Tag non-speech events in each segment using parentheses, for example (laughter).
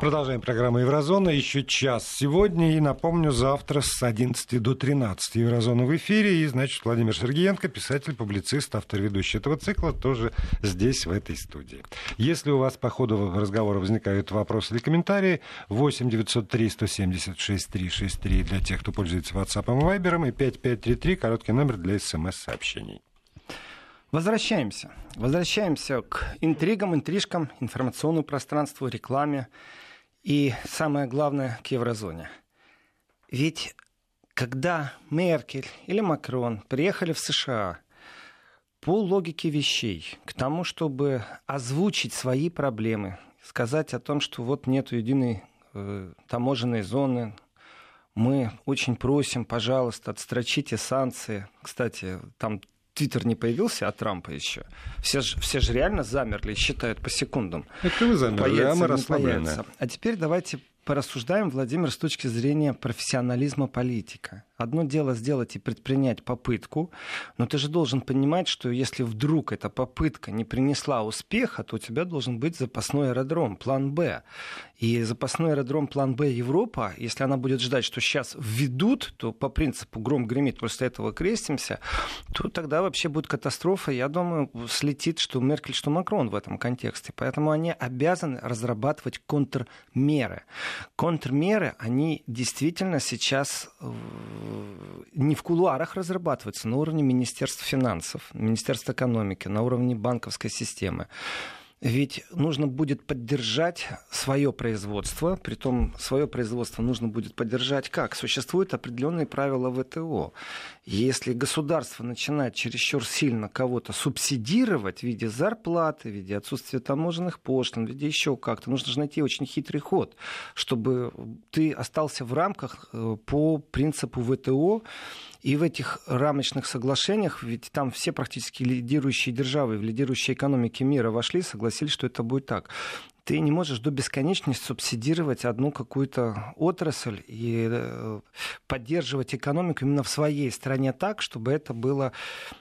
Продолжаем программу Еврозона. Еще час сегодня. И напомню, завтра с 11 до 13 Еврозона в эфире. И, значит, Владимир Сергеенко, писатель, публицист, автор ведущий этого цикла, тоже здесь, в этой студии. Если у вас по ходу разговора возникают вопросы или комментарии, 8 903 176 363 для тех, кто пользуется WhatsApp и Viber, и 5533, короткий номер для смс-сообщений. Возвращаемся. Возвращаемся к интригам, интрижкам, информационному пространству, рекламе. И самое главное, к еврозоне. Ведь когда Меркель или Макрон приехали в США по логике вещей к тому, чтобы озвучить свои проблемы, сказать о том, что вот нет единой э, таможенной зоны, мы очень просим, пожалуйста, отстрочите санкции. Кстати, там Твиттер не появился от Трампа еще. Все же, все же реально замерли и считают по секундам. Это вы замерли, появится, а мы расслаблены. А теперь давайте порассуждаем, Владимир, с точки зрения профессионализма политика. Одно дело сделать и предпринять попытку, но ты же должен понимать, что если вдруг эта попытка не принесла успеха, то у тебя должен быть запасной аэродром, план «Б». И запасной аэродром план «Б» Европа, если она будет ждать, что сейчас введут, то по принципу «гром гремит, после этого крестимся», то тогда вообще будет катастрофа. Я думаю, слетит, что Меркель, что Макрон в этом контексте. Поэтому они обязаны разрабатывать контрмеры. Контрмеры, они действительно сейчас не в кулуарах разрабатываются, на уровне Министерства финансов, Министерства экономики, на уровне банковской системы. Ведь нужно будет поддержать свое производство, притом свое производство нужно будет поддержать как? Существуют определенные правила ВТО. Если государство начинает чересчур сильно кого-то субсидировать в виде зарплаты, в виде отсутствия таможенных пошлин, в виде еще как-то, нужно же найти очень хитрый ход, чтобы ты остался в рамках э, по принципу ВТО, и в этих рамочных соглашениях, ведь там все практически лидирующие державы в лидирующие экономики мира вошли, согласились, что это будет так ты не можешь до бесконечности субсидировать одну какую-то отрасль и э, поддерживать экономику именно в своей стране так, чтобы это было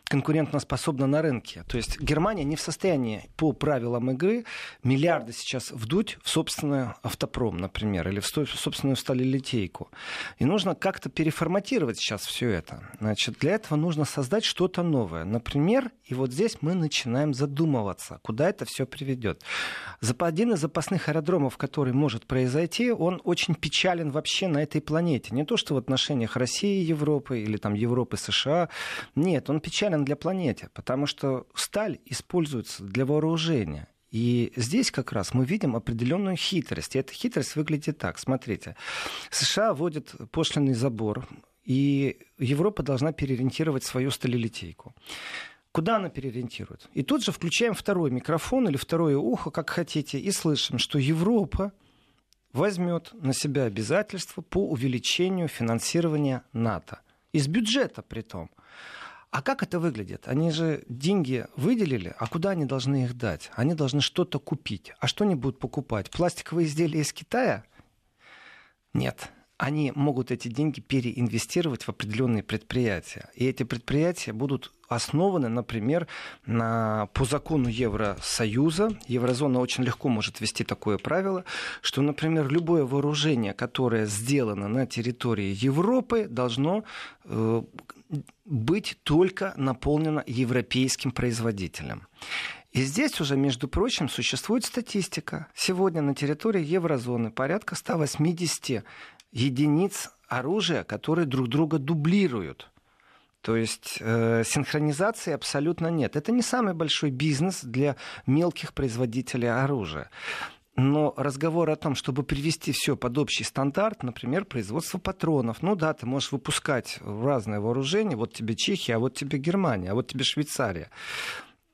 конкурентоспособно на рынке. То есть Германия не в состоянии по правилам игры миллиарды сейчас вдуть в собственный автопром, например, или в собственную сталелитейку. И нужно как-то переформатировать сейчас все это. Значит, для этого нужно создать что-то новое. Например, и вот здесь мы начинаем задумываться, куда это все приведет. За один из запасных аэродромов, который может произойти, он очень печален вообще на этой планете. Не то, что в отношениях России и Европы или там Европы США. Нет, он печален для планеты, потому что сталь используется для вооружения. И здесь как раз мы видим определенную хитрость. И эта хитрость выглядит так. Смотрите, США вводят пошлиный забор, и Европа должна переориентировать свою сталелитейку. Куда она переориентирует? И тут же включаем второй микрофон или второе ухо, как хотите, и слышим, что Европа возьмет на себя обязательства по увеличению финансирования НАТО. Из бюджета при том. А как это выглядит? Они же деньги выделили, а куда они должны их дать? Они должны что-то купить. А что они будут покупать? Пластиковые изделия из Китая? Нет они могут эти деньги переинвестировать в определенные предприятия. И эти предприятия будут основаны, например, на, по закону Евросоюза. Еврозона очень легко может ввести такое правило, что, например, любое вооружение, которое сделано на территории Европы, должно э, быть только наполнено европейским производителем. И здесь уже, между прочим, существует статистика. Сегодня на территории еврозоны порядка 180 единиц оружия, которые друг друга дублируют. То есть э, синхронизации абсолютно нет. Это не самый большой бизнес для мелких производителей оружия. Но разговор о том, чтобы привести все под общий стандарт, например, производство патронов. Ну да, ты можешь выпускать разное вооружение. Вот тебе Чехия, а вот тебе Германия, а вот тебе Швейцария.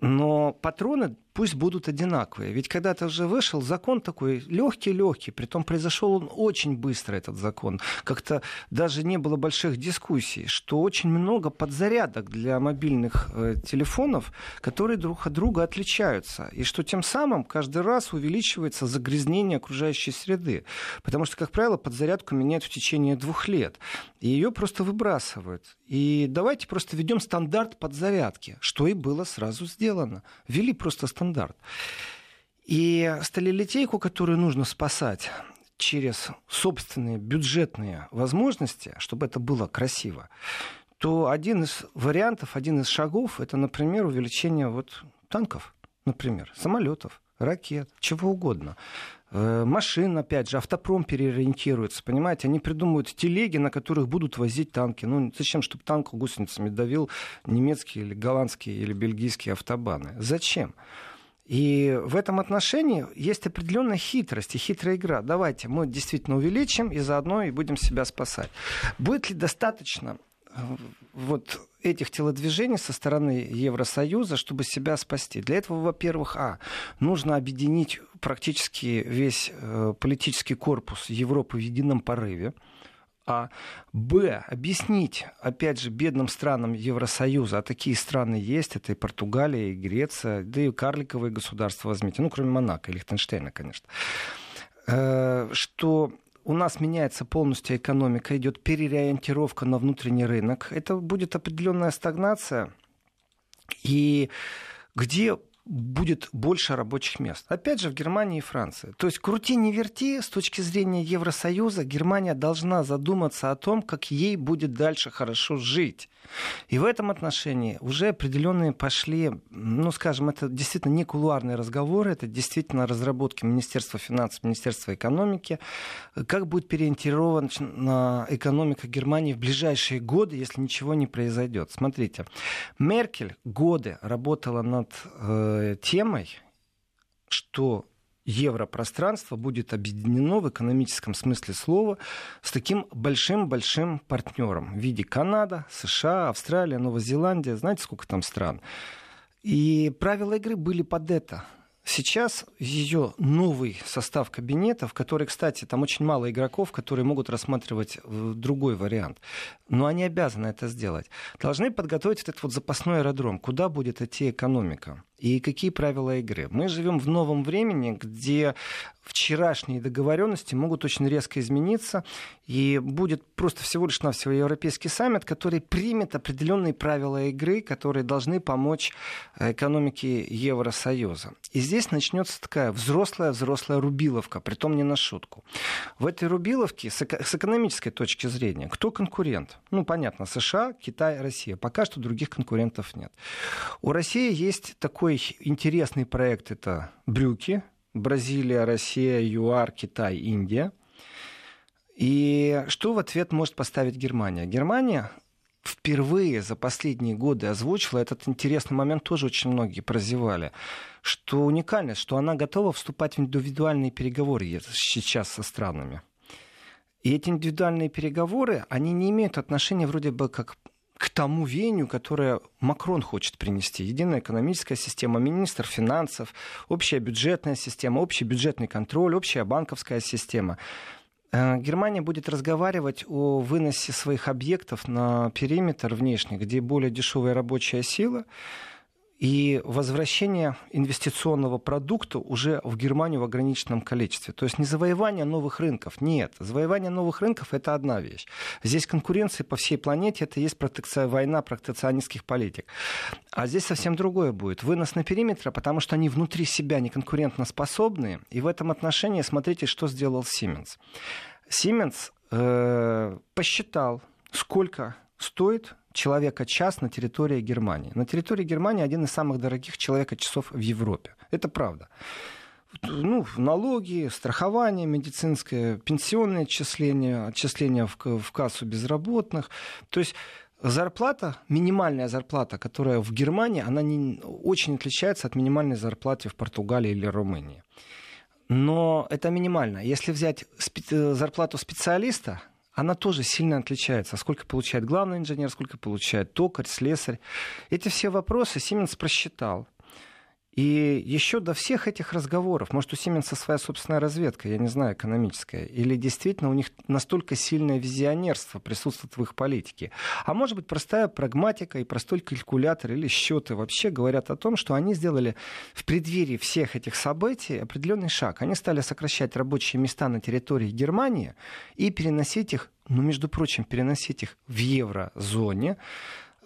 Но патроны пусть будут одинаковые. Ведь когда-то уже вышел закон такой легкий-легкий, притом произошел он очень быстро, этот закон. Как-то даже не было больших дискуссий, что очень много подзарядок для мобильных э, телефонов, которые друг от друга отличаются. И что тем самым каждый раз увеличивается загрязнение окружающей среды. Потому что, как правило, подзарядку меняют в течение двух лет. И ее просто выбрасывают. И давайте просто введем стандарт подзарядки, что и было сразу сделано. Ввели просто стандарт стандарт. И сталелитейку, которую нужно спасать, через собственные бюджетные возможности, чтобы это было красиво, то один из вариантов, один из шагов, это, например, увеличение вот танков, например, самолетов, ракет, чего угодно. Э, машин, опять же, автопром переориентируется, понимаете, они придумывают телеги, на которых будут возить танки. Ну, зачем, чтобы танк гусеницами давил немецкие или голландские или бельгийские автобаны? Зачем? И в этом отношении есть определенная хитрость и хитрая игра. Давайте мы действительно увеличим и заодно и будем себя спасать. Будет ли достаточно э, вот этих телодвижений со стороны Евросоюза, чтобы себя спасти. Для этого, во-первых, а, нужно объединить практически весь э, политический корпус Европы в едином порыве. А Б. Объяснить, опять же, бедным странам Евросоюза, а такие страны есть, это и Португалия, и Греция, да и карликовые государства возьмите, ну, кроме Монако и Лихтенштейна, конечно, э, что у нас меняется полностью экономика, идет переориентировка на внутренний рынок. Это будет определенная стагнация. И где будет больше рабочих мест. Опять же, в Германии и Франции. То есть крути не верти, с точки зрения Евросоюза, Германия должна задуматься о том, как ей будет дальше хорошо жить. И в этом отношении уже определенные пошли, ну, скажем, это действительно не кулуарные разговоры, это действительно разработки Министерства финансов, Министерства экономики, как будет переориентирована экономика Германии в ближайшие годы, если ничего не произойдет. Смотрите, Меркель годы работала над э, темой, что европространство будет объединено в экономическом смысле слова с таким большим-большим партнером в виде Канада, США, Австралия, Новая Зеландия, знаете, сколько там стран. И правила игры были под это. Сейчас ее новый состав кабинета, в который, кстати, там очень мало игроков, которые могут рассматривать э, другой вариант, но они обязаны это сделать, должны подготовить этот вот запасной аэродром, куда будет идти экономика и какие правила игры. Мы живем в новом времени, где вчерашние договоренности могут очень резко измениться, и будет просто всего лишь навсего Европейский саммит, который примет определенные правила игры, которые должны помочь экономике Евросоюза. И здесь начнется такая взрослая-взрослая рубиловка, притом не на шутку. В этой рубиловке с экономической точки зрения, кто конкурент? Ну, понятно, США, Китай, Россия. Пока что других конкурентов нет. У России есть такой интересный проект, это брюки, Бразилия, Россия, ЮАР, Китай, Индия. И что в ответ может поставить Германия? Германия впервые за последние годы озвучила этот интересный момент, тоже очень многие прозевали, что уникальность, что она готова вступать в индивидуальные переговоры сейчас со странами. И эти индивидуальные переговоры, они не имеют отношения вроде бы как к тому вению, которое Макрон хочет принести. Единая экономическая система, министр финансов, общая бюджетная система, общий бюджетный контроль, общая банковская система. Э, Германия будет разговаривать о выносе своих объектов на периметр внешний, где более дешевая рабочая сила, и возвращение инвестиционного продукта уже в Германию в ограниченном количестве. То есть не завоевание новых рынков, нет. Завоевание новых рынков – это одна вещь. Здесь конкуренция по всей планете – это есть протекция, война протекционистских политик. А здесь совсем другое будет. Вынос на периметр, потому что они внутри себя не конкурентно способны. И в этом отношении смотрите, что сделал Siemens. Siemens э, посчитал, сколько стоит человека-час на территории Германии. На территории Германии один из самых дорогих человека-часов в Европе. Это правда. Ну, налоги, страхование медицинское, пенсионное отчисление, отчисление в, в кассу безработных. То есть зарплата, минимальная зарплата, которая в Германии, она не, очень отличается от минимальной зарплаты в Португалии или Румынии. Но это минимально. Если взять спе- зарплату специалиста, она тоже сильно отличается. Сколько получает главный инженер, сколько получает токарь, слесарь. Эти все вопросы Сименс просчитал. И еще до всех этих разговоров, может, у Сименса своя собственная разведка, я не знаю, экономическая, или действительно у них настолько сильное визионерство присутствует в их политике. А может быть, простая прагматика и простой калькулятор или счеты вообще говорят о том, что они сделали в преддверии всех этих событий определенный шаг. Они стали сокращать рабочие места на территории Германии и переносить их, ну, между прочим, переносить их в еврозоне,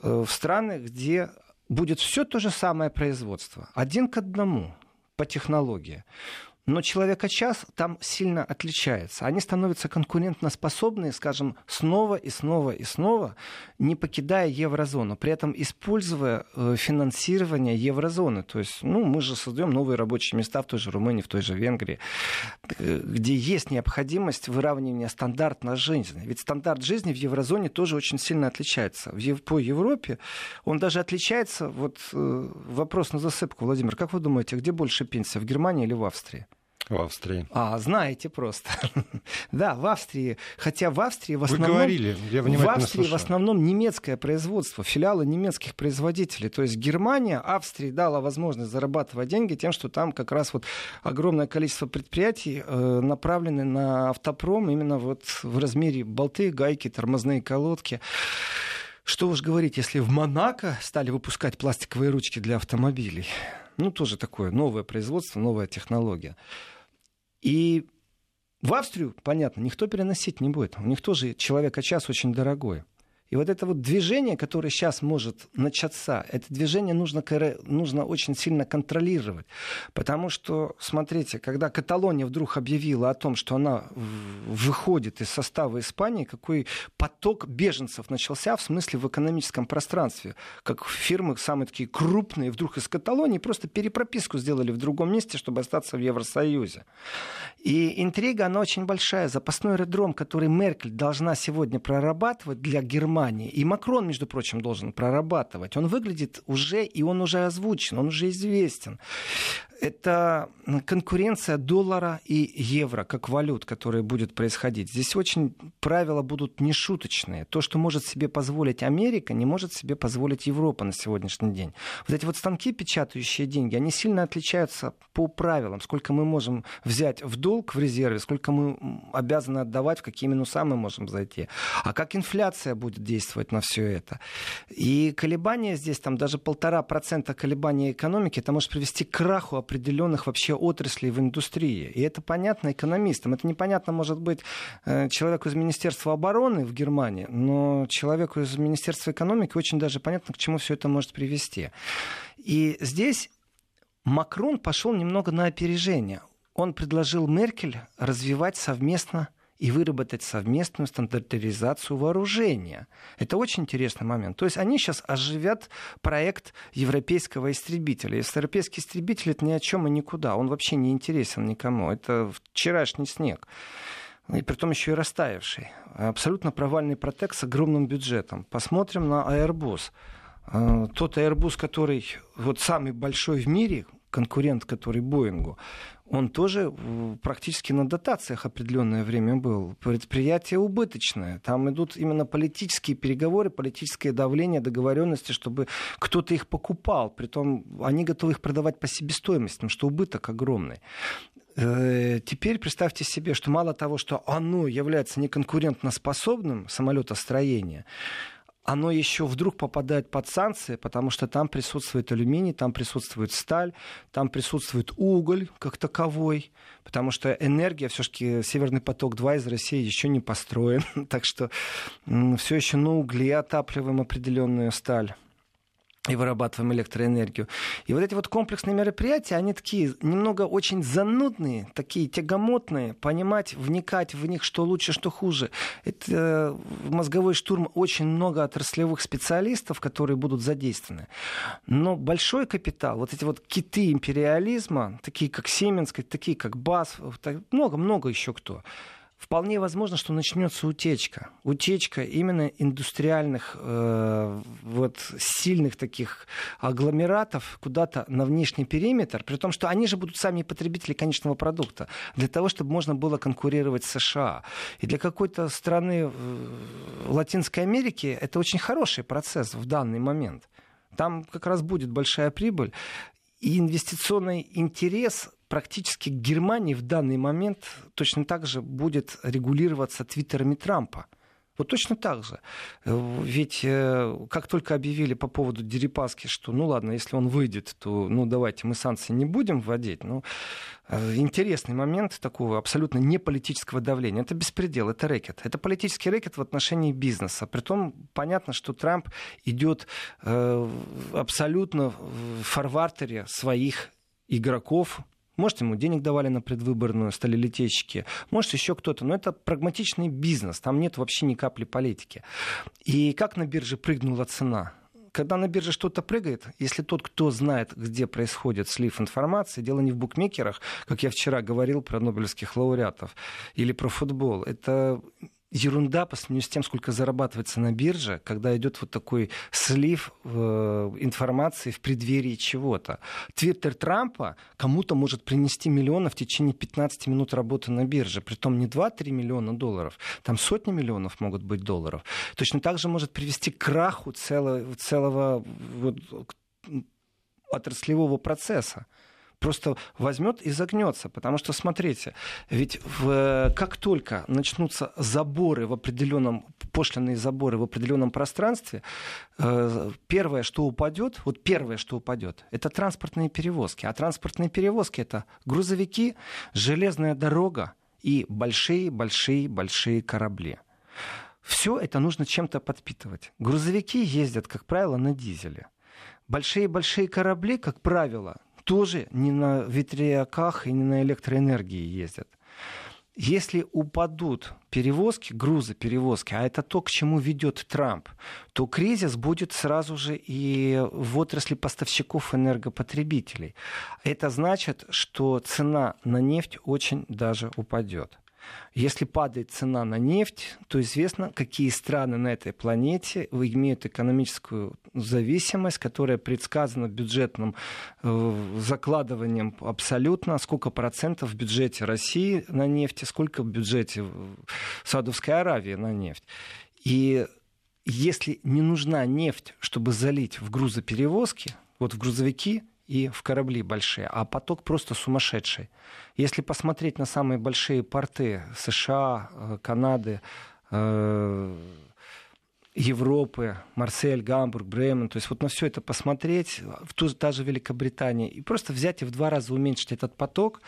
э, в страны, где будет все то же самое производство, один к одному по технологии. Но человека-час там сильно отличается. Они становятся конкурентоспособны, скажем, снова и снова и снова, не покидая еврозону, при этом используя э, финансирование еврозоны. То есть, ну, мы же создаем новые рабочие места в той же Румынии, в той же Венгрии, э, где есть необходимость выравнивания стандарта жизни. Ведь стандарт жизни в еврозоне тоже очень сильно отличается. По Европе он даже отличается. Вот э, вопрос на засыпку, Владимир, как вы думаете, где больше пенсия, в Германии или в Австрии? В Австрии. А, знаете просто. (laughs) да, в Австрии. Хотя в Австрии в основном... Вы говорили, я В Австрии слушаю. в основном немецкое производство, филиалы немецких производителей. То есть Германия Австрии дала возможность зарабатывать деньги тем, что там как раз вот огромное количество предприятий э, направлены на автопром именно вот в размере болты, гайки, тормозные колодки. Что уж говорить, если в Монако стали выпускать пластиковые ручки для автомобилей, ну, тоже такое новое производство, новая технология. И в Австрию, понятно, никто переносить не будет. У них тоже человека час очень дорогой. И вот это вот движение, которое сейчас может начаться, это движение нужно, нужно очень сильно контролировать. Потому что, смотрите, когда Каталония вдруг объявила о том, что она выходит из состава Испании, какой поток беженцев начался, в смысле в экономическом пространстве. Как фирмы самые такие крупные вдруг из Каталонии просто перепрописку сделали в другом месте, чтобы остаться в Евросоюзе. И интрига, она очень большая. Запасной аэродром, который Меркель должна сегодня прорабатывать для Германии, и Макрон, между прочим, должен прорабатывать, он выглядит уже, и он уже озвучен, он уже известен это конкуренция доллара и евро как валют, которая будет происходить. Здесь очень правила будут нешуточные. То, что может себе позволить Америка, не может себе позволить Европа на сегодняшний день. Вот эти вот станки, печатающие деньги, они сильно отличаются по правилам. Сколько мы можем взять в долг в резерве, сколько мы обязаны отдавать, в какие минуса мы можем зайти. А как инфляция будет действовать на все это. И колебания здесь, там даже полтора процента колебания экономики, это может привести к краху определенных вообще отраслей в индустрии. И это понятно экономистам. Это непонятно, может быть, э, человеку из Министерства обороны в Германии, но человеку из Министерства экономики очень даже понятно, к чему все это может привести. И здесь Макрон пошел немного на опережение. Он предложил Меркель развивать совместно и выработать совместную стандартизацию вооружения. Это очень интересный момент. То есть они сейчас оживят проект европейского истребителя. Если европейский истребитель это ни о чем и никуда. Он вообще не интересен никому. Это вчерашний снег и при том еще и растаявший. Абсолютно провальный протек с огромным бюджетом. Посмотрим на Airbus. Э, тот Airbus, который вот самый большой в мире, конкурент, который Боингу, он тоже практически на дотациях определенное время был. Предприятие убыточное. Там идут именно политические переговоры, политическое давление, договоренности, чтобы кто-то их покупал. Притом они готовы их продавать по себестоимости, потому что убыток огромный. Э, теперь представьте себе, что мало того, что оно является неконкурентоспособным самолетостроение, оно еще вдруг попадает под санкции, потому что там присутствует алюминий, там присутствует сталь, там присутствует уголь как таковой, потому что энергия, все-таки Северный поток-2 из России еще не построен, (laughs) так что все еще на угле отапливаем определенную сталь и вырабатываем электроэнергию. И вот эти вот комплексные мероприятия, они такие немного очень занудные, такие тягомотные, понимать, вникать в них, что лучше, что хуже. Это э, мозговой штурм очень много отраслевых специалистов, которые будут задействованы. Но большой капитал, вот эти вот киты империализма, такие как Сименск, такие как БАС, много-много еще кто, вполне возможно, что начнется утечка. Утечка именно индустриальных, э, вот, сильных таких агломератов куда-то на внешний периметр, при том, что они же будут сами потребители конечного продукта, для того, чтобы можно было конкурировать с США. И для какой-то страны Латинской Америки это очень хороший процесс в данный момент. Там как раз будет большая прибыль. И инвестиционный интерес практически Германии в данный момент точно так же будет регулироваться твиттерами Трампа. Вот точно так же. Ведь э, как только объявили по поводу Дерипаски, что ну ладно, если он выйдет, то ну давайте мы санкции не будем вводить. Ну, э, интересный момент такого абсолютно не политического давления. Это беспредел, это рэкет. Это политический рэкет в отношении бизнеса. Притом понятно, что Трамп идет э, абсолютно в фарвартере своих игроков, Может, ему денег давали на предвыборную, стали летейщики, может, еще кто-то. Но это прагматичный бизнес, там нет вообще ни капли политики. И как на бирже прыгнула цена? когда на бирже что-то прыгает, если тот, кто знает, где происходит слив информации, дело не в букмекерах, как я вчера говорил про нобелевских лауреатов, или про футбол, это ерунда по сравнению с тем, сколько зарабатывается на бирже, когда идет вот такой слив э, информации в преддверии чего-то. Твиттер Трампа кому-то может принести миллионы в течение 15 минут работы на бирже. Притом не 2-3 миллиона долларов, там сотни миллионов могут быть долларов. Точно так же может привести к краху целого, целого вот, отраслевого процесса просто возьмет и загнется. Потому что, смотрите, ведь в, как только начнутся заборы в определенном, пошлиные заборы в определенном пространстве, э, первое, что упадет, вот первое, что упадет, это транспортные перевозки. А транспортные перевозки это грузовики, железная дорога и большие-большие-большие корабли. Все это нужно чем-то подпитывать. Грузовики ездят, как правило, на дизеле. Большие-большие корабли, как правило, тоже не на ветряках и не на электроэнергии ездят. Если упадут перевозки, грузы перевозки, а это то, к чему ведет Трамп, то кризис будет сразу же и в отрасли поставщиков энергопотребителей. Это значит, что цена на нефть очень даже упадет. Если падает цена на нефть, то известно, какие страны на этой планете имеют экономическую зависимость, которая предсказана бюджетным э, закладыванием абсолютно, сколько процентов в бюджете России на нефти, сколько в бюджете Саудовской Аравии на нефть. И если не нужна нефть, чтобы залить в грузоперевозки, вот в грузовики, и в корабли большие, а поток просто сумасшедший. Если посмотреть на самые большие порты США, э, Канады, э, Европы, Марсель, Гамбург, Бремен, то есть вот на все это посмотреть, в ту, та же Великобритания, и просто взять и в два раза уменьшить этот поток,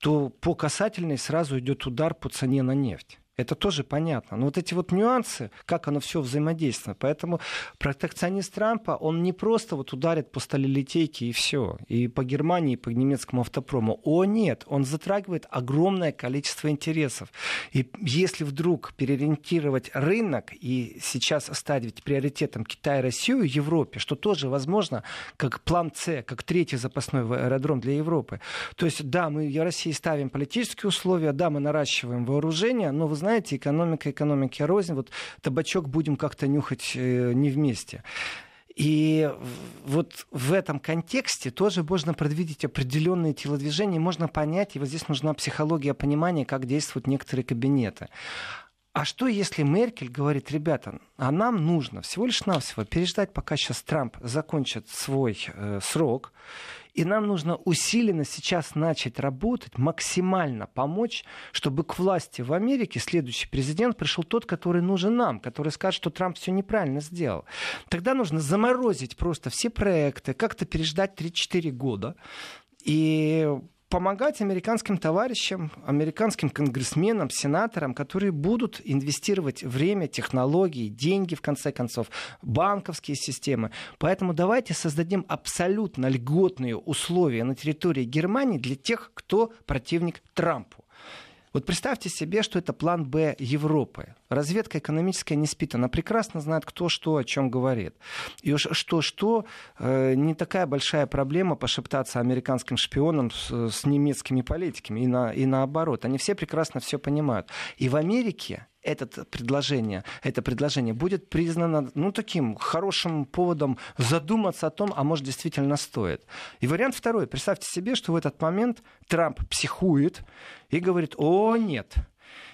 то по касательной сразу идет удар по цене на нефть. Это тоже понятно. Но вот эти вот нюансы, как оно все взаимодействует. Поэтому протекционист Трампа, он не просто вот ударит по сталелитейке и все. И по Германии, и по немецкому автопрому. О, нет, он затрагивает огромное количество интересов. И если вдруг переориентировать рынок и сейчас оставить приоритетом Китай, Россию, Европе, что тоже возможно, как план С, как третий запасной аэродром для Европы. То есть, да, мы в России ставим политические условия, да, мы наращиваем вооружение, но вы знаете, экономика экономики рознь, вот табачок будем как-то нюхать э, не вместе. И вот в этом контексте тоже можно предвидеть определенные телодвижения, можно понять, и вот здесь нужна психология понимания, как действуют некоторые кабинеты. А что, если Меркель говорит, ребята, а нам нужно всего лишь навсего переждать, пока сейчас Трамп закончит свой э, срок, и нам нужно усиленно сейчас начать работать, максимально помочь, чтобы к власти в Америке следующий президент пришел тот, который нужен нам, который скажет, что Трамп все неправильно сделал. Тогда нужно заморозить просто все проекты, как-то переждать 3-4 года, и помогать американским товарищам, американским конгрессменам, сенаторам, которые будут инвестировать время, технологии, деньги, в конце концов, банковские системы. Поэтому давайте создадим абсолютно льготные условия на территории Германии для тех, кто противник Трампу. Вот представьте себе, что это план Б Европы. Разведка экономическая не спит, она прекрасно знает, кто что о чем говорит. И уж что-что, э, не такая большая проблема пошептаться американским шпионам с, с немецкими политиками и, на, и наоборот. Они все прекрасно все понимают. И в Америке это предложение, это предложение будет признано ну, таким хорошим поводом задуматься о том, а может действительно стоит. И вариант второй. Представьте себе, что в этот момент Трамп психует и говорит, о нет,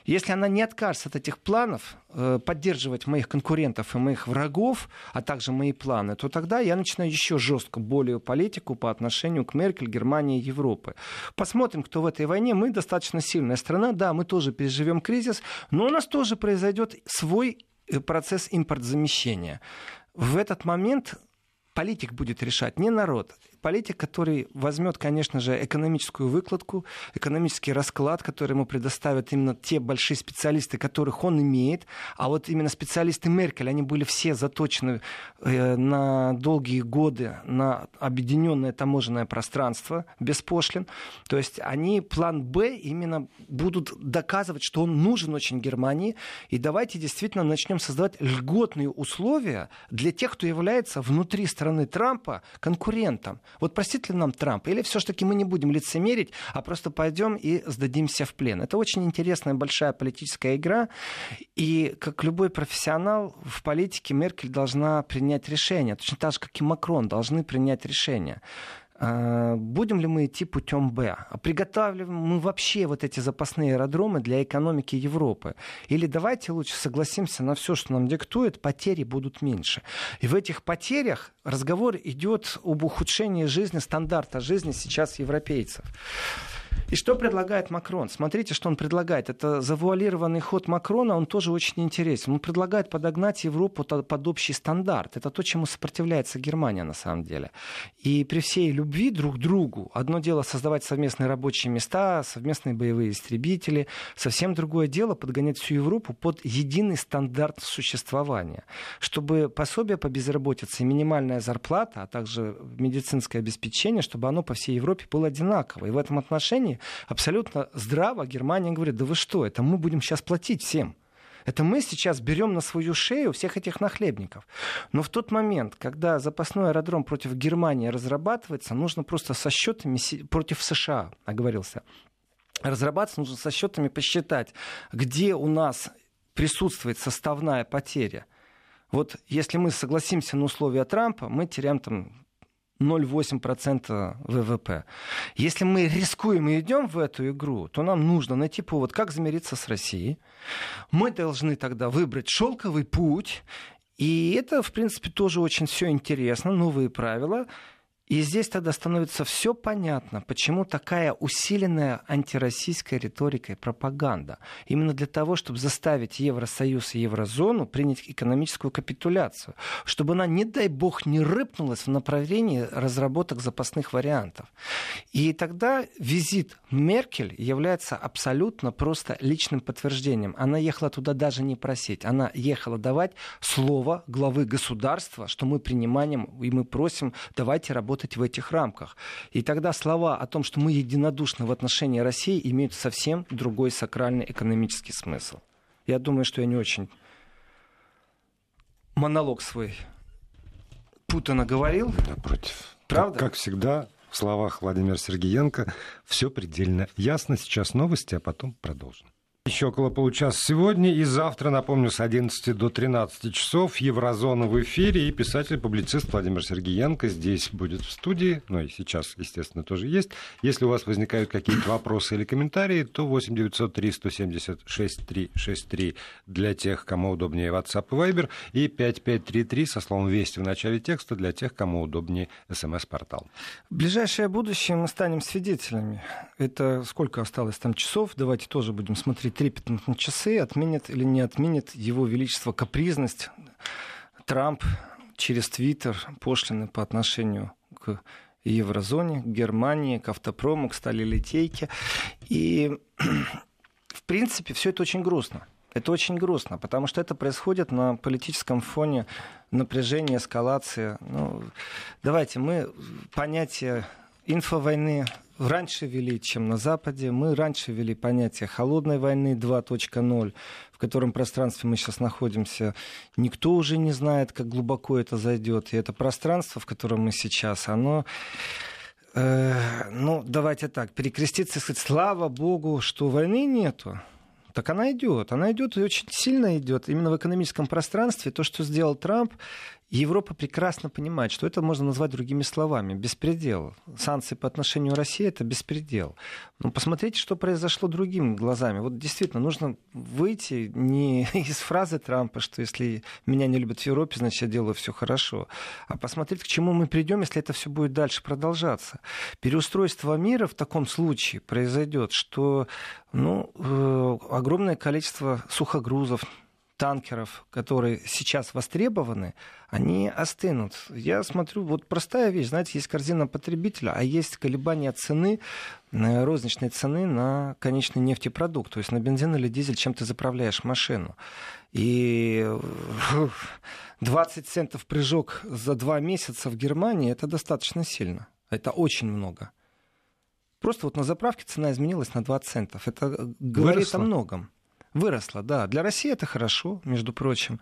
если она не откажется от этих планов, э, поддерживать моих конкурентов и моих врагов, а также мои планы, то тогда я начинаю еще жестко более политику по отношению к Меркель, Германии и Европы. Посмотрим, кто в этой войне. Мы достаточно сильная страна, да, мы тоже переживем кризис, но у нас тоже произойдет свой э, процесс импортзамещения. В этот момент политик будет решать, не народ. Политик, который возьмет, конечно же, экономическую выкладку, экономический расклад, который ему предоставят именно те большие специалисты, которых он имеет. А вот именно специалисты Меркель, они были все заточены э, на долгие годы на объединенное таможенное пространство без пошлин. То есть они план Б именно будут доказывать, что он нужен очень Германии. И давайте действительно начнем создавать льготные условия для тех, кто является внутри страны Трампа конкурентом. Вот простит ли нам Трамп? Или все-таки мы не будем лицемерить, а просто пойдем и сдадимся в плен? Это очень интересная большая политическая игра. И как любой профессионал в политике Меркель должна принять решение. Точно так же, как и Макрон должны принять решение. А, будем ли мы идти путем Б? А приготавливаем мы вообще вот эти запасные аэродромы для экономики Европы? Или давайте лучше согласимся на все, что нам диктует, потери будут меньше. И в этих потерях разговор идет об ухудшении жизни, стандарта жизни сейчас европейцев. И что предлагает Макрон? Смотрите, что он предлагает. Это завуалированный ход Макрона, он тоже очень интересен. Он предлагает подогнать Европу под общий стандарт. Это то, чему сопротивляется Германия на самом деле. И при всей любви друг к другу, одно дело создавать совместные рабочие места, совместные боевые истребители, совсем другое дело подгонять всю Европу под единый стандарт существования. Чтобы пособие по безработице, минимальная зарплата, а также медицинское обеспечение, чтобы оно по всей Европе было одинаково. И в этом отношении абсолютно здраво Германия говорит, да вы что, это мы будем сейчас платить всем. Это мы сейчас берем на свою шею всех этих нахлебников. Но в тот момент, когда запасной аэродром против Германии разрабатывается, нужно просто со счетами против США, оговорился. Разрабатываться нужно со счетами посчитать, где у нас присутствует составная потеря. Вот если мы согласимся на условия Трампа, мы теряем там 0,8% ВВП. Если мы рискуем и идем в эту игру, то нам нужно найти повод, как замириться с Россией. Мы должны тогда выбрать шелковый путь. И это, в принципе, тоже очень все интересно, новые правила. И здесь тогда становится все понятно, почему такая усиленная антироссийская риторика и пропаганда. Именно для того, чтобы заставить Евросоюз и Еврозону принять экономическую капитуляцию, чтобы она, не дай бог, не рыпнулась в направлении разработок запасных вариантов. И тогда визит Меркель является абсолютно просто личным подтверждением. Она ехала туда даже не просить, она ехала давать слово главы государства, что мы принимаем и мы просим, давайте работать работать в этих рамках. И тогда слова о том, что мы единодушны в отношении России, имеют совсем другой сакральный экономический смысл. Я думаю, что я не очень монолог свой путано говорил. Напротив. Правда? Как, как всегда, в словах Владимира Сергеенко все предельно ясно. Сейчас новости, а потом продолжим. Еще около получаса сегодня и завтра, напомню, с 11 до 13 часов Еврозона в эфире и писатель-публицист Владимир Сергеенко здесь будет в студии, ну и сейчас, естественно, тоже есть. Если у вас возникают какие-то вопросы или комментарии, то 8 903 176 363 для тех, кому удобнее WhatsApp и Viber, и 5533 со словом «Вести» в начале текста для тех, кому удобнее смс-портал. В ближайшее будущее мы станем свидетелями. Это сколько осталось там часов? Давайте тоже будем смотреть и трепетно на часы, отменит или не отменит его величество капризность Трамп через Твиттер пошлины по отношению к еврозоне, к Германии, к автопрому, к сталилитейке. И, (clears throat) в принципе, все это очень грустно. Это очень грустно, потому что это происходит на политическом фоне напряжения, эскалации. Ну, давайте мы понятие инфовойны раньше вели, чем на Западе. Мы раньше вели понятие холодной войны 2.0, в котором пространстве мы сейчас находимся. Никто уже не знает, как глубоко это зайдет. И это пространство, в котором мы сейчас, оно э, ну, давайте так, перекреститься и сказать, слава богу, что войны нету. Так она идет, она идет и очень сильно идет. Именно в экономическом пространстве то, что сделал Трамп, Европа прекрасно понимает, что это можно назвать другими словами. Беспредел. Санкции по отношению к России – это беспредел. Но посмотрите, что произошло другими глазами. Вот действительно, нужно выйти не (laughs) из фразы Трампа, что если меня не любят в Европе, значит, я делаю все хорошо, а посмотреть, к чему мы придем, если это все будет дальше продолжаться. Переустройство мира в таком случае произойдет, что ну, э, огромное количество сухогрузов, танкеров, которые сейчас востребованы, они остынут. Я смотрю, вот простая вещь, знаете, есть корзина потребителя, а есть колебания цены, э, розничной цены на конечный нефтепродукт, то есть на бензин или дизель, чем ты заправляешь машину. И 20 центов прыжок за два месяца в Германии это достаточно сильно. Это очень много. Просто вот на заправке цена изменилась на 20 центов. Это говорит Выросла. о многом. Выросла, да. Для России это хорошо, между прочим.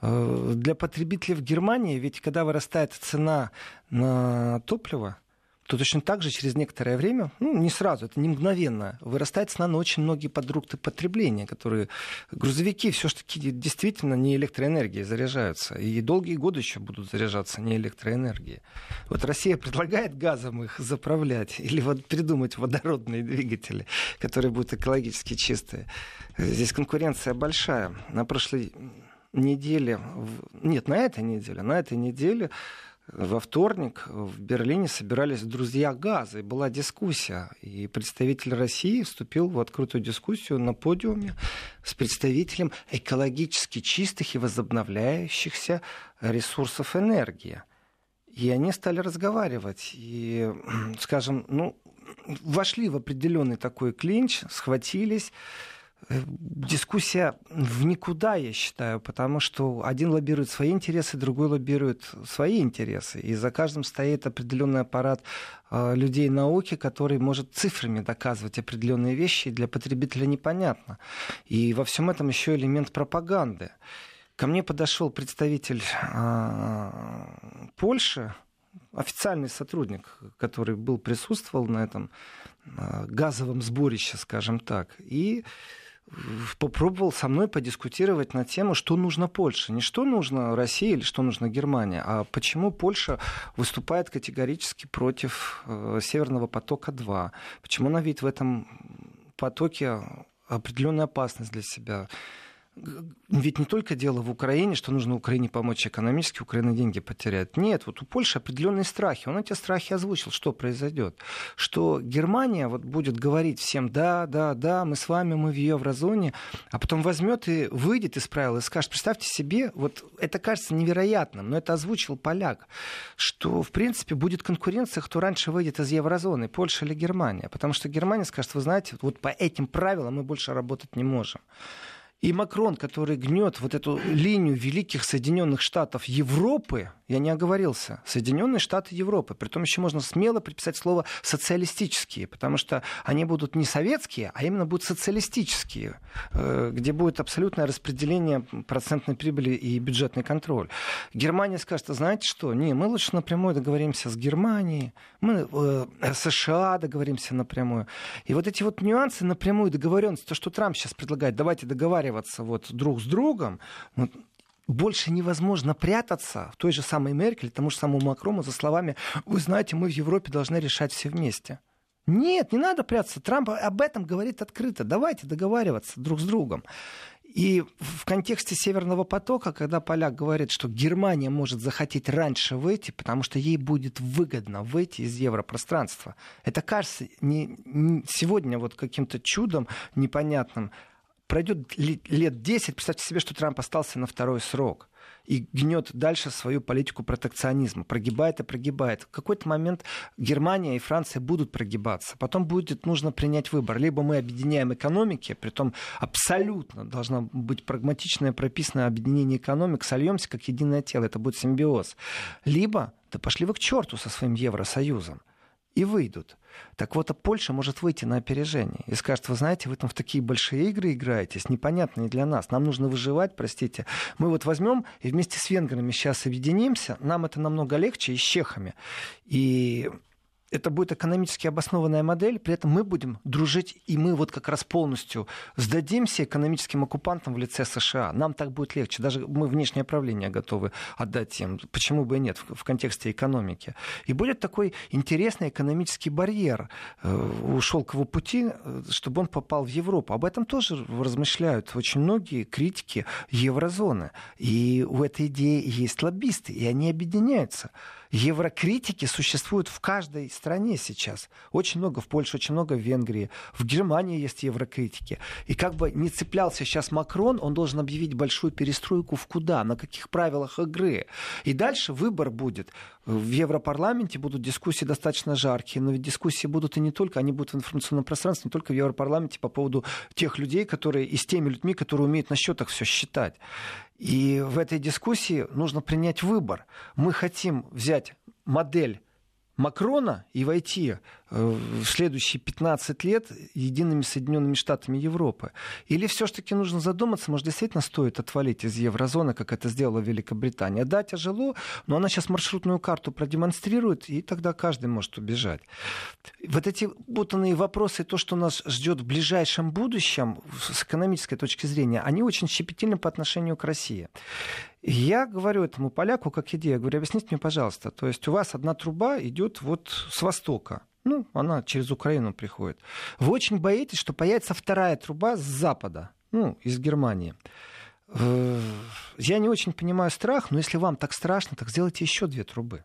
Э, для потребителей в Германии, ведь когда вырастает цена на топливо, то точно так же через некоторое время, ну, не сразу, это не мгновенно, вырастает цена на очень многие продукты потребления, которые грузовики все-таки действительно не электроэнергией заряжаются. И долгие годы еще будут заряжаться не электроэнергией. Вот Россия предлагает газом их заправлять или вот придумать водородные двигатели, которые будут экологически чистые. Здесь конкуренция большая. На прошлой неделе, нет, на этой неделе, на этой неделе во вторник в Берлине собирались друзья газа, и была дискуссия. И представитель России вступил в открытую дискуссию на подиуме с представителем экологически чистых и возобновляющихся ресурсов энергии. И они стали разговаривать. И, скажем, ну, вошли в определенный такой клинч, схватились. Э, дискуссия в никуда, я считаю, потому что один лоббирует свои интересы, другой лоббирует свои интересы. И за каждым стоит определенный аппарат э, людей науки, который может цифрами доказывать определенные вещи, и для потребителя непонятно. И во всем этом еще элемент пропаганды. Ко мне подошел представитель э, Польши, официальный сотрудник, который был присутствовал на этом газовом сборище, скажем так, и попробовал со мной подискутировать на тему, что нужно Польше. Не что нужно России или что нужно Германии, а почему Польша выступает категорически против э, Северного потока-2. Почему она видит в этом потоке определенную опасность для себя ведь не только дело в Украине, что нужно Украине помочь экономически, Украина деньги потеряет. Нет, вот у Польши определенные страхи. Он эти страхи озвучил. Что произойдет? Что Германия вот будет говорить всем, да, да, да, мы с вами, мы в еврозоне, а потом возьмет и выйдет из правил и скажет, представьте себе, вот это кажется невероятным, но это озвучил поляк, что в принципе будет конкуренция, кто раньше выйдет из еврозоны, Польша или Германия. Потому что Германия скажет, вы знаете, вот по этим правилам мы больше работать не можем. И Макрон, который гнет вот эту линию великих Соединенных Штатов Европы, я не оговорился, Соединенные Штаты Европы, при том еще можно смело приписать слово социалистические, потому что они будут не советские, а именно будут социалистические, э, где будет абсолютное распределение процентной прибыли и бюджетный контроль. Германия скажет, знаете что, не, мы лучше напрямую договоримся с Германией, мы э, США договоримся напрямую. И вот эти вот нюансы напрямую договоренности, то, что Трамп сейчас предлагает, давайте договариваться договариваться вот друг с другом, вот, больше невозможно прятаться в той же самой Меркель, тому же самому Макрону за словами «Вы знаете, мы в Европе должны решать все вместе». Нет, не надо прятаться. Трамп об этом говорит открыто. Давайте договариваться друг с другом. И в контексте Северного потока, когда поляк говорит, что Германия может захотеть раньше выйти, потому что ей будет выгодно выйти из европространства, это кажется не, не сегодня вот каким-то чудом непонятным, пройдет лет 10, представьте себе, что Трамп остался на второй срок и гнет дальше свою политику протекционизма, прогибает и прогибает. В какой-то момент Германия и Франция будут прогибаться. Потом будет нужно принять выбор. Либо мы объединяем экономики, при том абсолютно должно быть прагматичное прописанное объединение экономик, сольемся как единое тело, это будет симбиоз. Либо, да пошли вы к черту со своим Евросоюзом и выйдут. Так вот, а Польша может выйти на опережение и скажет, вы знаете, вы там в такие большие игры играетесь, непонятные для нас, нам нужно выживать, простите. Мы вот возьмем и вместе с венграми сейчас объединимся, нам это намного легче и с чехами. И это будет экономически обоснованная модель, при этом мы будем дружить, и мы вот как раз полностью сдадимся экономическим оккупантам в лице США. Нам так будет легче. Даже мы внешнее правление готовы отдать им. Почему бы и нет в, в контексте экономики. И будет такой интересный экономический барьер э, у шелкового пути, э, чтобы он попал в Европу. Об этом тоже размышляют очень многие критики еврозоны. И у этой идеи есть лоббисты, и они объединяются. Еврокритики существуют в каждой стране сейчас. Очень много в Польше, очень много в Венгрии. В Германии есть еврокритики. И как бы не цеплялся сейчас Макрон, он должен объявить большую перестройку в куда, на каких правилах игры. И дальше выбор будет. В Европарламенте будут дискуссии достаточно жаркие, но ведь дискуссии будут и не только, они будут в информационном пространстве, не только в Европарламенте по поводу тех людей, которые и с теми людьми, которые умеют на счетах все считать. И в этой дискуссии нужно принять выбор. Мы хотим взять модель Макрона и войти э, в следующие 15 лет едиными Соединенными Штатами Европы? Или все-таки нужно задуматься, может, действительно стоит отвалить из еврозоны, как это сделала Великобритания? Да, тяжело, но она сейчас маршрутную карту продемонстрирует, и тогда каждый может убежать. Вот эти путанные вопросы, то, что нас ждет в ближайшем будущем, с экономической точки зрения, они очень щепетильны по отношению к России. Я говорю этому поляку как идея, говорю, объясните мне, пожалуйста, то есть у вас одна труба идет вот с востока, ну, она через Украину приходит. Вы очень боитесь, что появится вторая труба с запада, ну, из Германии. Э, я не очень понимаю страх, но если вам так страшно, так сделайте еще две трубы.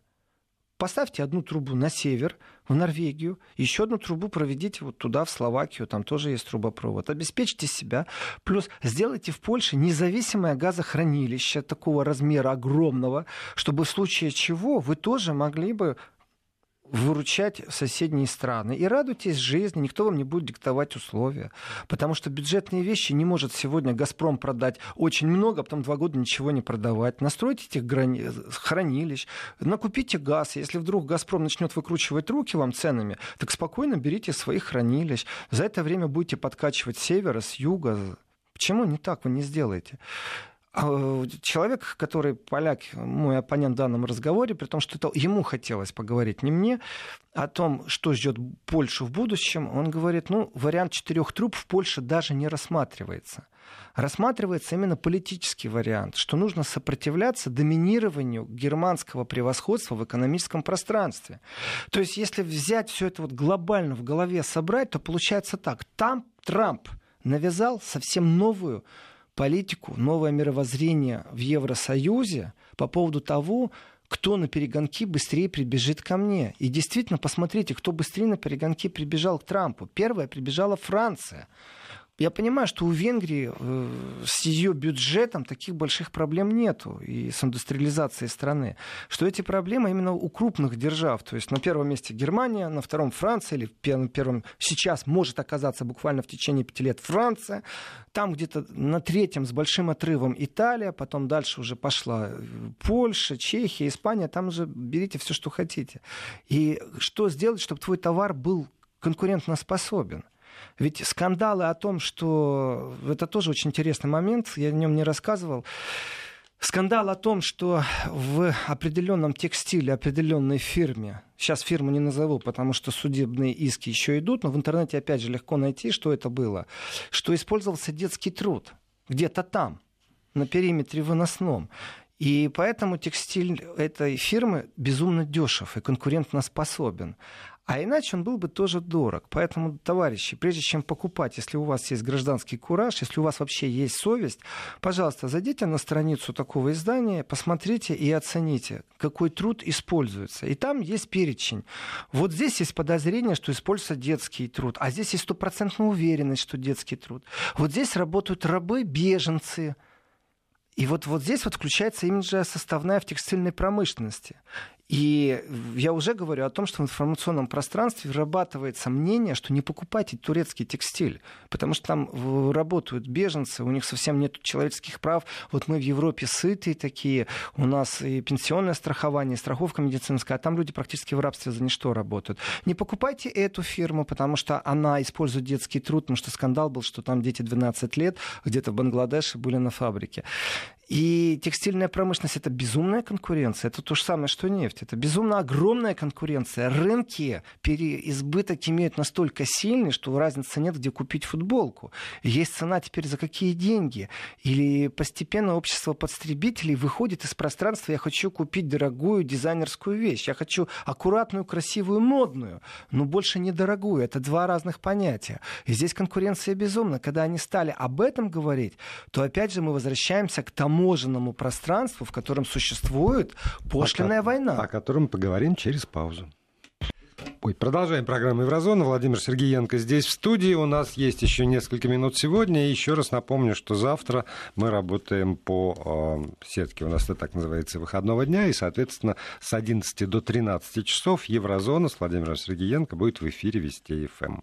Поставьте одну трубу на север, в Норвегию, еще одну трубу проведите вот туда, в Словакию, там тоже есть трубопровод. Обеспечьте себя. Плюс сделайте в Польше независимое газохранилище такого размера огромного, чтобы в случае чего вы тоже могли бы выручать соседние страны. И радуйтесь жизни, никто вам не будет диктовать условия. Потому что бюджетные вещи не может сегодня «Газпром» продать очень много, а потом два года ничего не продавать. Настройте этих грани... хранилищ, накупите газ. Если вдруг «Газпром» начнет выкручивать руки вам ценами, так спокойно берите своих хранилищ. За это время будете подкачивать с севера, с юга. Почему не так вы не сделаете? А, человек, который поляк, мой оппонент в данном разговоре, при том, что это ему хотелось поговорить, не мне, о том, что ждет Польшу в будущем, он говорит, ну, вариант четырех труб в Польше даже не рассматривается. Рассматривается именно политический вариант, что нужно сопротивляться доминированию германского превосходства в экономическом пространстве. То есть, если взять все это вот глобально в голове собрать, то получается так. Там Трамп навязал совсем новую политику, новое мировоззрение в Евросоюзе по поводу того, кто на перегонки быстрее прибежит ко мне. И действительно, посмотрите, кто быстрее на перегонки прибежал к Трампу. Первая прибежала Франция. Я понимаю, что у Венгрии э, с ее бюджетом таких больших проблем нету и с индустриализацией страны. Что эти проблемы именно у крупных держав. То есть на первом месте Германия, на втором Франция, или на первом сейчас может оказаться буквально в течение пяти лет Франция. Там где-то на третьем с большим отрывом Италия, потом дальше уже пошла э, Польша, Чехия, Испания. Там уже берите все, что хотите. И что сделать, чтобы твой товар был конкурентоспособен? Ведь скандалы о том, что... Это тоже очень интересный момент, я о нем не рассказывал. Скандал о том, что в определенном текстиле, определенной фирме, сейчас фирму не назову, потому что судебные иски еще идут, но в интернете опять же легко найти, что это было, что использовался детский труд где-то там, на периметре выносном. И поэтому текстиль этой фирмы безумно дешев и конкурентно способен. А иначе он был бы тоже дорог. Поэтому, товарищи, прежде чем покупать, если у вас есть гражданский кураж, если у вас вообще есть совесть, пожалуйста, зайдите на страницу такого издания, посмотрите и оцените, какой труд используется. И там есть перечень. Вот здесь есть подозрение, что используется детский труд, а здесь есть стопроцентная уверенность, что детский труд. Вот здесь работают рабы, беженцы, и вот, вот здесь вот включается именно составная в текстильной промышленности. И я уже говорю о том, что в информационном пространстве вырабатывается мнение, что не покупайте турецкий текстиль, потому что там работают беженцы, у них совсем нет человеческих прав. Вот мы в Европе сытые такие, у нас и пенсионное страхование, и страховка медицинская, а там люди практически в рабстве за ничто работают. Не покупайте эту фирму, потому что она использует детский труд, потому что скандал был, что там дети 12 лет где-то в Бангладеше были на фабрике. И текстильная промышленность это безумная конкуренция. Это то же самое, что нефть. Это безумно огромная конкуренция. Рынки переизбыток имеют настолько сильный, что разницы нет, где купить футболку. Есть цена теперь за какие деньги. Или постепенно общество потребителей выходит из пространства. Я хочу купить дорогую дизайнерскую вещь. Я хочу аккуратную, красивую, модную. Но больше не дорогую. Это два разных понятия. И здесь конкуренция безумна. Когда они стали об этом говорить, то опять же мы возвращаемся к тому, таможенному пространству, в котором существует пошлинная о, война. О котором поговорим через паузу. Ой, продолжаем программу Еврозона. Владимир Сергеенко здесь в студии. У нас есть еще несколько минут сегодня. И еще раз напомню, что завтра мы работаем по э, сетке. У нас это так называется выходного дня. И, соответственно, с 11 до 13 часов Еврозона с Владимиром Сергеенко будет в эфире Вести ФМ.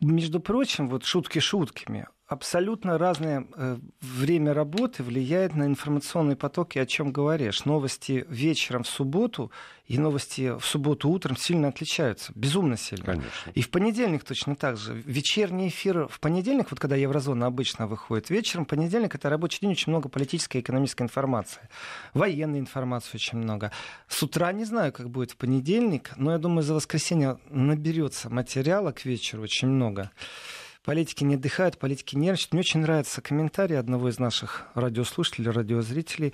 Между прочим, вот шутки шутками абсолютно разное э, время работы влияет на информационный поток и о чем говоришь. Новости вечером в субботу и новости в субботу утром сильно отличаются. Безумно сильно. Конечно. И в понедельник точно так же. Вечерний эфир в понедельник, вот когда Еврозона обычно выходит, вечером понедельник это рабочий день, очень много политической и экономической информации. Военной информации очень много. С утра не знаю, как будет в понедельник, но я думаю, за воскресенье наберется материала к вечеру очень много. Политики не отдыхают, политики нервничают. Мне очень нравится комментарий одного из наших радиослушателей, радиозрителей.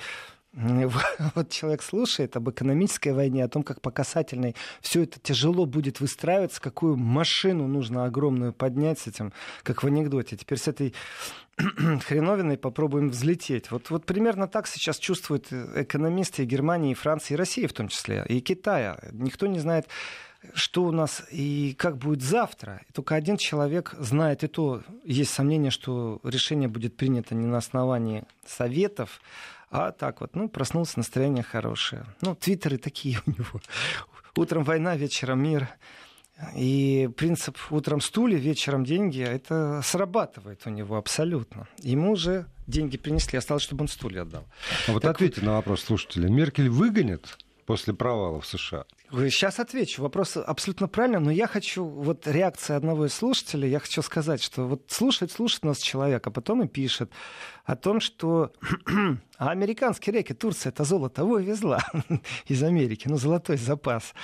(laughs) Вот человек слушает об экономической войне, о том, как по касательной все это тяжело будет выстраиваться, какую машину нужно огромную поднять с этим, как в анекдоте. Теперь с этой (clears throat) хреновиной попробуем взлететь. Вот, вот примерно так сейчас чувствуют экономисты и Германии, и Франции, и России в том числе, и Китая. Никто не знает, что у нас и как будет завтра. Только один человек знает, и то есть сомнение, что решение будет принято не на основании советов, а так вот, ну, проснулся, настроение хорошее. Ну, твиттеры такие у него. Утром война, вечером мир. И принцип утром стулья, вечером деньги, это срабатывает у него абсолютно. Ему уже деньги принесли, осталось, чтобы он стулья отдал. А вот так ответьте на вопрос слушателя. Меркель выгонит после провала в США? Сейчас отвечу. Вопрос абсолютно правильно, но я хочу, вот реакция одного из слушателей, я хочу сказать, что вот слушает, слушает нас человек, а потом и пишет о том, что (clears throat) а американские реки, Турция это золото вывезла (laughs) из Америки, ну, золотой запас.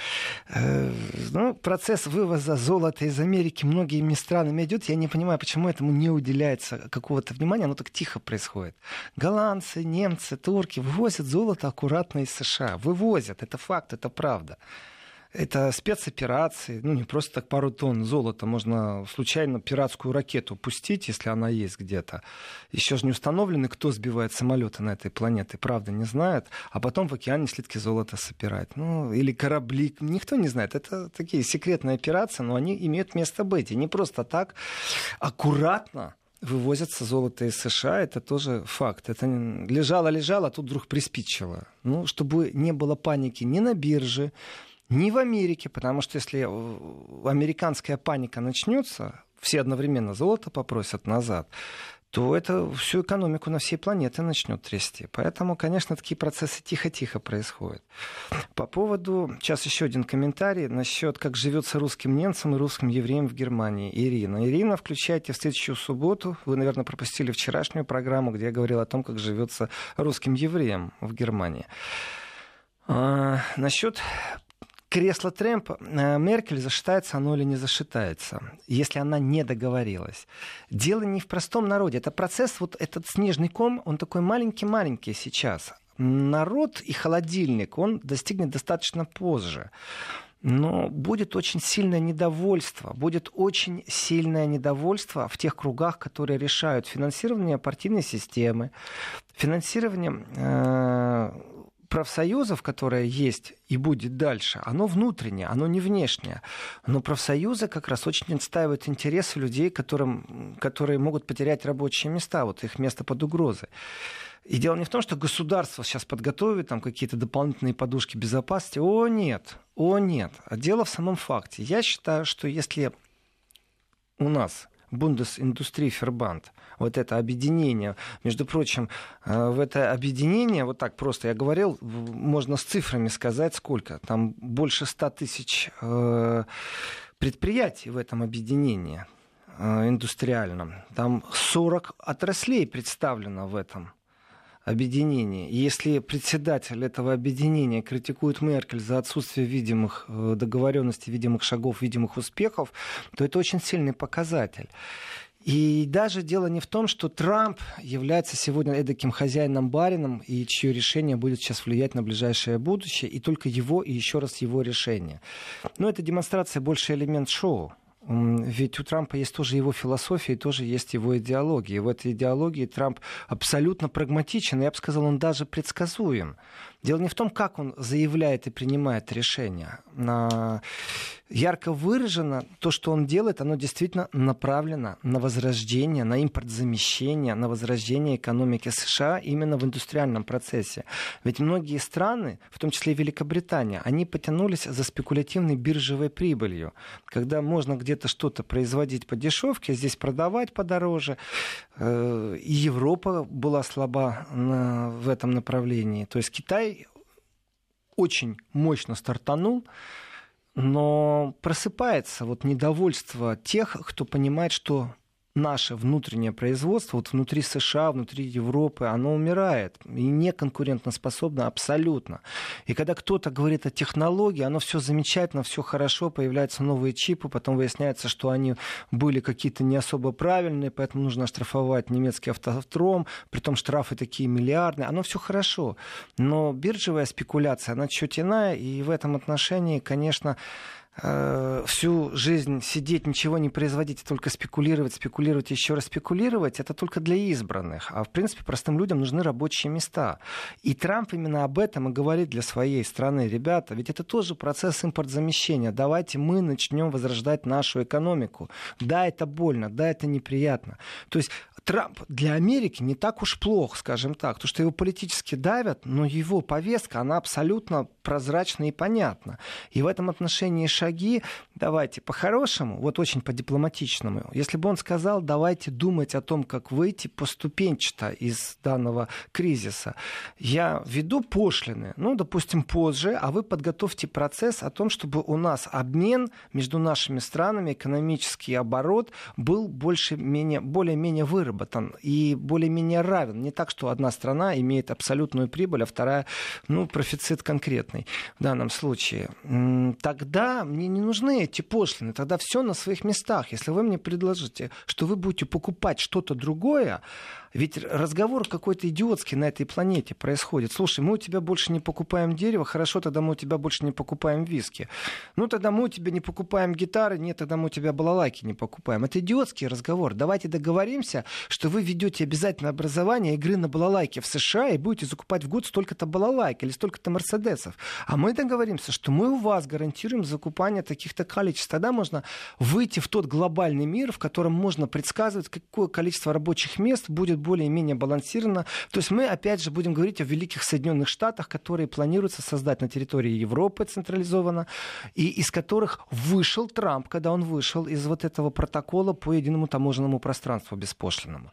Э, ну, процесс вывоза золота из Америки многими странами идет. Я не понимаю, почему этому не уделяется какого-то внимания, оно так тихо происходит. Голландцы, немцы, турки вывозят золото аккуратно из США. Вывозят, это факт, это правда. Это спецоперации, ну не просто так пару тонн золота, можно случайно пиратскую ракету пустить, если она есть где-то. Еще же не установлены, кто сбивает самолеты на этой планете, правда не знают, а потом в океане слитки золота собирать. Ну, или корабли, никто не знает. Это такие секретные операции, но они имеют место быть. И не просто так, аккуратно вывозятся золото из США, это тоже факт. Это лежало-лежало, а тут вдруг приспичило. Ну, чтобы не было паники ни на бирже, ни в Америке, потому что если американская паника начнется, все одновременно золото попросят назад, то это всю экономику на всей планете начнет трясти. Поэтому, конечно, такие процессы тихо-тихо происходят. По поводу, сейчас еще один комментарий насчет, как живется русским немцам и русским евреям в Германии. Ирина. Ирина, включайте в следующую субботу. Вы, наверное, пропустили вчерашнюю программу, где я говорил о том, как живется русским евреям в Германии. А, насчет кресло Трэмпа, э, Меркель, зашитается оно или не зашитается, если она не договорилась. Дело не в простом народе. Это процесс, вот этот снежный ком, он такой маленький-маленький сейчас. Народ и холодильник, он достигнет достаточно позже. Но будет очень сильное недовольство, будет очень сильное недовольство в тех кругах, которые решают финансирование партийной системы, финансирование э, профсоюзов, которое есть и будет дальше, оно внутреннее, оно не внешнее. Но профсоюзы как раз очень отстаивают интересы людей, которым, которые могут потерять рабочие места, вот их место под угрозой. И дело не в том, что государство сейчас подготовит там какие-то дополнительные подушки безопасности. О, нет, о, нет. А дело в самом факте. Я считаю, что если у нас Бундесиндустрии Фербанд, вот это объединение. Между прочим, э, в это объединение, вот так просто я говорил, можно с цифрами сказать, сколько. Там больше 100 тысяч э, предприятий в этом объединении э, индустриальном. Там 40 отраслей представлено в этом объединения. Если председатель этого объединения критикует Меркель за отсутствие видимых договоренностей, видимых шагов, видимых успехов, то это очень сильный показатель. И даже дело не в том, что Трамп является сегодня эдаким хозяином-барином, и чье решение будет сейчас влиять на ближайшее будущее, и только его, и еще раз его решение. Но это демонстрация больше элемент шоу Ведь у Трампа есть тоже его философия, и тоже есть его идеология. И в этой идеологии Трамп абсолютно прагматичен, я бы сказал, он даже предсказуем. Дело не в том, как он заявляет и принимает решения. Ярко выражено то, что он делает, оно действительно направлено на возрождение, на импортзамещение, на возрождение экономики США именно в индустриальном процессе. Ведь многие страны, в том числе и Великобритания, они потянулись за спекулятивной биржевой прибылью, когда можно где-то что-то производить по дешевке, здесь продавать подороже. Э, и Европа была слаба в этом направлении. То есть Китай очень мощно стартанул, но просыпается вот недовольство тех, кто понимает, что наше внутреннее производство, вот внутри США, внутри Европы, оно умирает и не конкурентоспособно абсолютно. И когда кто-то говорит о технологии, оно все замечательно, все хорошо, появляются новые чипы, потом выясняется, что они были какие-то не особо правильные, поэтому нужно оштрафовать немецкий автотром, том штрафы такие миллиардные, оно все хорошо. Но биржевая спекуляция, она чуть иная, и в этом отношении, конечно, всю жизнь сидеть, ничего не производить, а только спекулировать, спекулировать, еще раз спекулировать, это только для избранных. А в принципе простым людям нужны рабочие места. И Трамп именно об этом и говорит для своей страны. Ребята, ведь это тоже процесс импортзамещения. Давайте мы начнем возрождать нашу экономику. Да, это больно, да, это неприятно. То есть Трамп для Америки не так уж плох, скажем так, то что его политически давят, но его повестка, она абсолютно прозрачна и понятна. И в этом отношении шаги, давайте по-хорошему, вот очень по-дипломатичному, если бы он сказал, давайте думать о том, как выйти поступенчато из данного кризиса, я веду пошлины, ну, допустим, позже, а вы подготовьте процесс о том, чтобы у нас обмен между нашими странами, экономический оборот был больше-менее, более-менее выработан выработан и более-менее равен. Не так, что одна страна имеет абсолютную прибыль, а вторая, ну, профицит конкретный в данном случае. Тогда мне не нужны эти пошлины, тогда все на своих местах. Если вы мне предложите, что вы будете покупать что-то другое, ведь разговор какой-то идиотский на этой планете происходит. Слушай, мы у тебя больше не покупаем дерево, хорошо, тогда мы у тебя больше не покупаем виски. Ну, тогда мы у тебя не покупаем гитары, нет, тогда мы у тебя балалайки не покупаем. Это идиотский разговор. Давайте договоримся, что вы ведете обязательно образование игры на балалайке в США и будете закупать в год столько-то балалайк или столько-то мерседесов. А мы договоримся, что мы у вас гарантируем закупание таких-то количеств. Тогда можно выйти в тот глобальный мир, в котором можно предсказывать, какое количество рабочих мест будет более-менее балансировано. То есть мы, опять же, будем говорить о великих Соединенных Штатах, которые планируется создать на территории Европы централизованно, и из которых вышел Трамп, когда он вышел из вот этого протокола по единому таможенному пространству беспошлинному.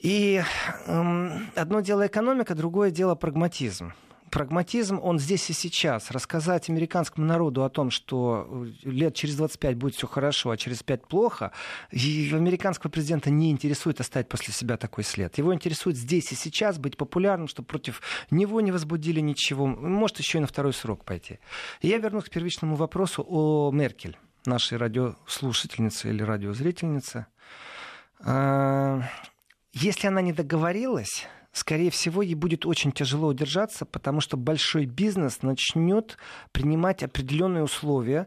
И э, одно дело экономика, другое дело прагматизм прагматизм, он здесь и сейчас. Рассказать американскому народу о том, что э, лет через 25 будет все хорошо, а через 5 плохо, и американского президента не интересует оставить после себя такой след. Его интересует здесь и сейчас быть популярным, чтобы против него не возбудили ничего. Может, еще и на второй срок пойти. И я вернусь к первичному вопросу о Меркель, нашей радиослушательнице или радиозрительнице. А, если она не договорилась, скорее всего, ей будет очень тяжело удержаться, потому что большой бизнес начнет принимать определенные условия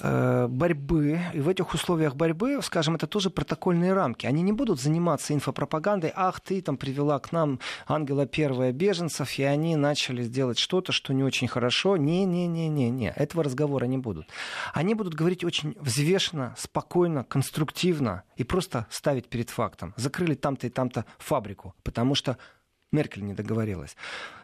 э, борьбы. И в этих условиях борьбы, скажем, это тоже протокольные рамки. Они не будут заниматься инфопропагандой. Ах, ты там привела к нам Ангела Первая беженцев, и они начали сделать что-то, что не очень хорошо. Не-не-не-не-не. Этого разговора не будут. Они будут говорить очень взвешенно, спокойно, конструктивно и просто ставить перед фактом. Закрыли там-то и там-то фабрику, потому что Меркель не договорилась.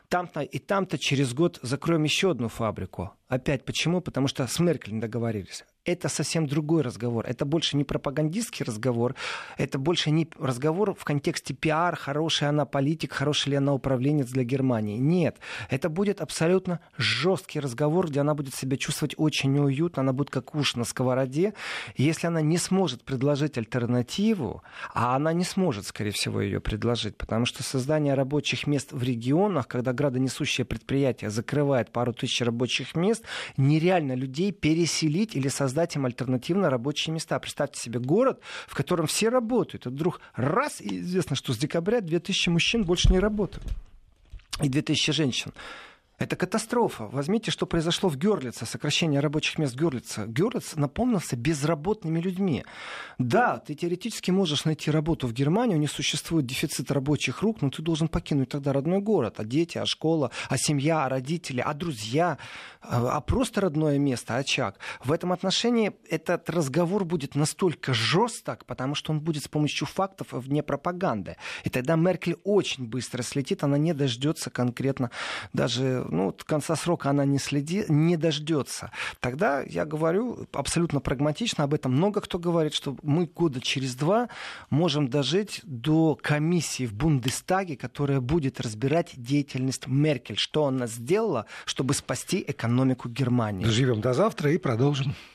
Там-то и там-то через год закроем еще одну фабрику. Опять почему? Потому что с Меркель не договорились это совсем другой разговор. Это больше не пропагандистский разговор, это больше не разговор в контексте пиар, хорошая она политик, хороший ли она управленец для Германии. Нет, это будет абсолютно жесткий разговор, где она будет себя чувствовать очень неуютно, она будет как уж на сковороде. если она не сможет предложить альтернативу, а она не сможет, скорее всего, ее предложить, потому что создание рабочих мест в регионах, когда градонесущее предприятие закрывает пару тысяч рабочих мест, нереально людей переселить или создать создать им альтернативно рабочие места. Представьте себе город, в котором все работают. И вдруг раз, и известно, что с декабря 2000 мужчин больше не работают. И 2000 женщин. Это катастрофа. Возьмите, что произошло в Герлице, сокращение рабочих мест Герлица. Герлиц наполнился безработными людьми. Да, ты теоретически можешь найти работу в Германии, у них существует дефицит рабочих рук, но ты должен покинуть тогда родной город. А дети, а школа, а семья, а родители, а друзья, а, а просто родное место, очаг. В этом отношении этот разговор будет настолько жесток, потому что он будет с помощью фактов вне пропаганды. И тогда Меркель очень быстро слетит, она не дождется конкретно даже ну, от конца срока она не, следи, не дождется. Тогда я говорю абсолютно прагматично, об этом много кто говорит, что мы года через два можем дожить до комиссии в Бундестаге, которая будет разбирать деятельность Меркель, что она сделала, чтобы спасти экономику Германии. Живем до завтра и продолжим.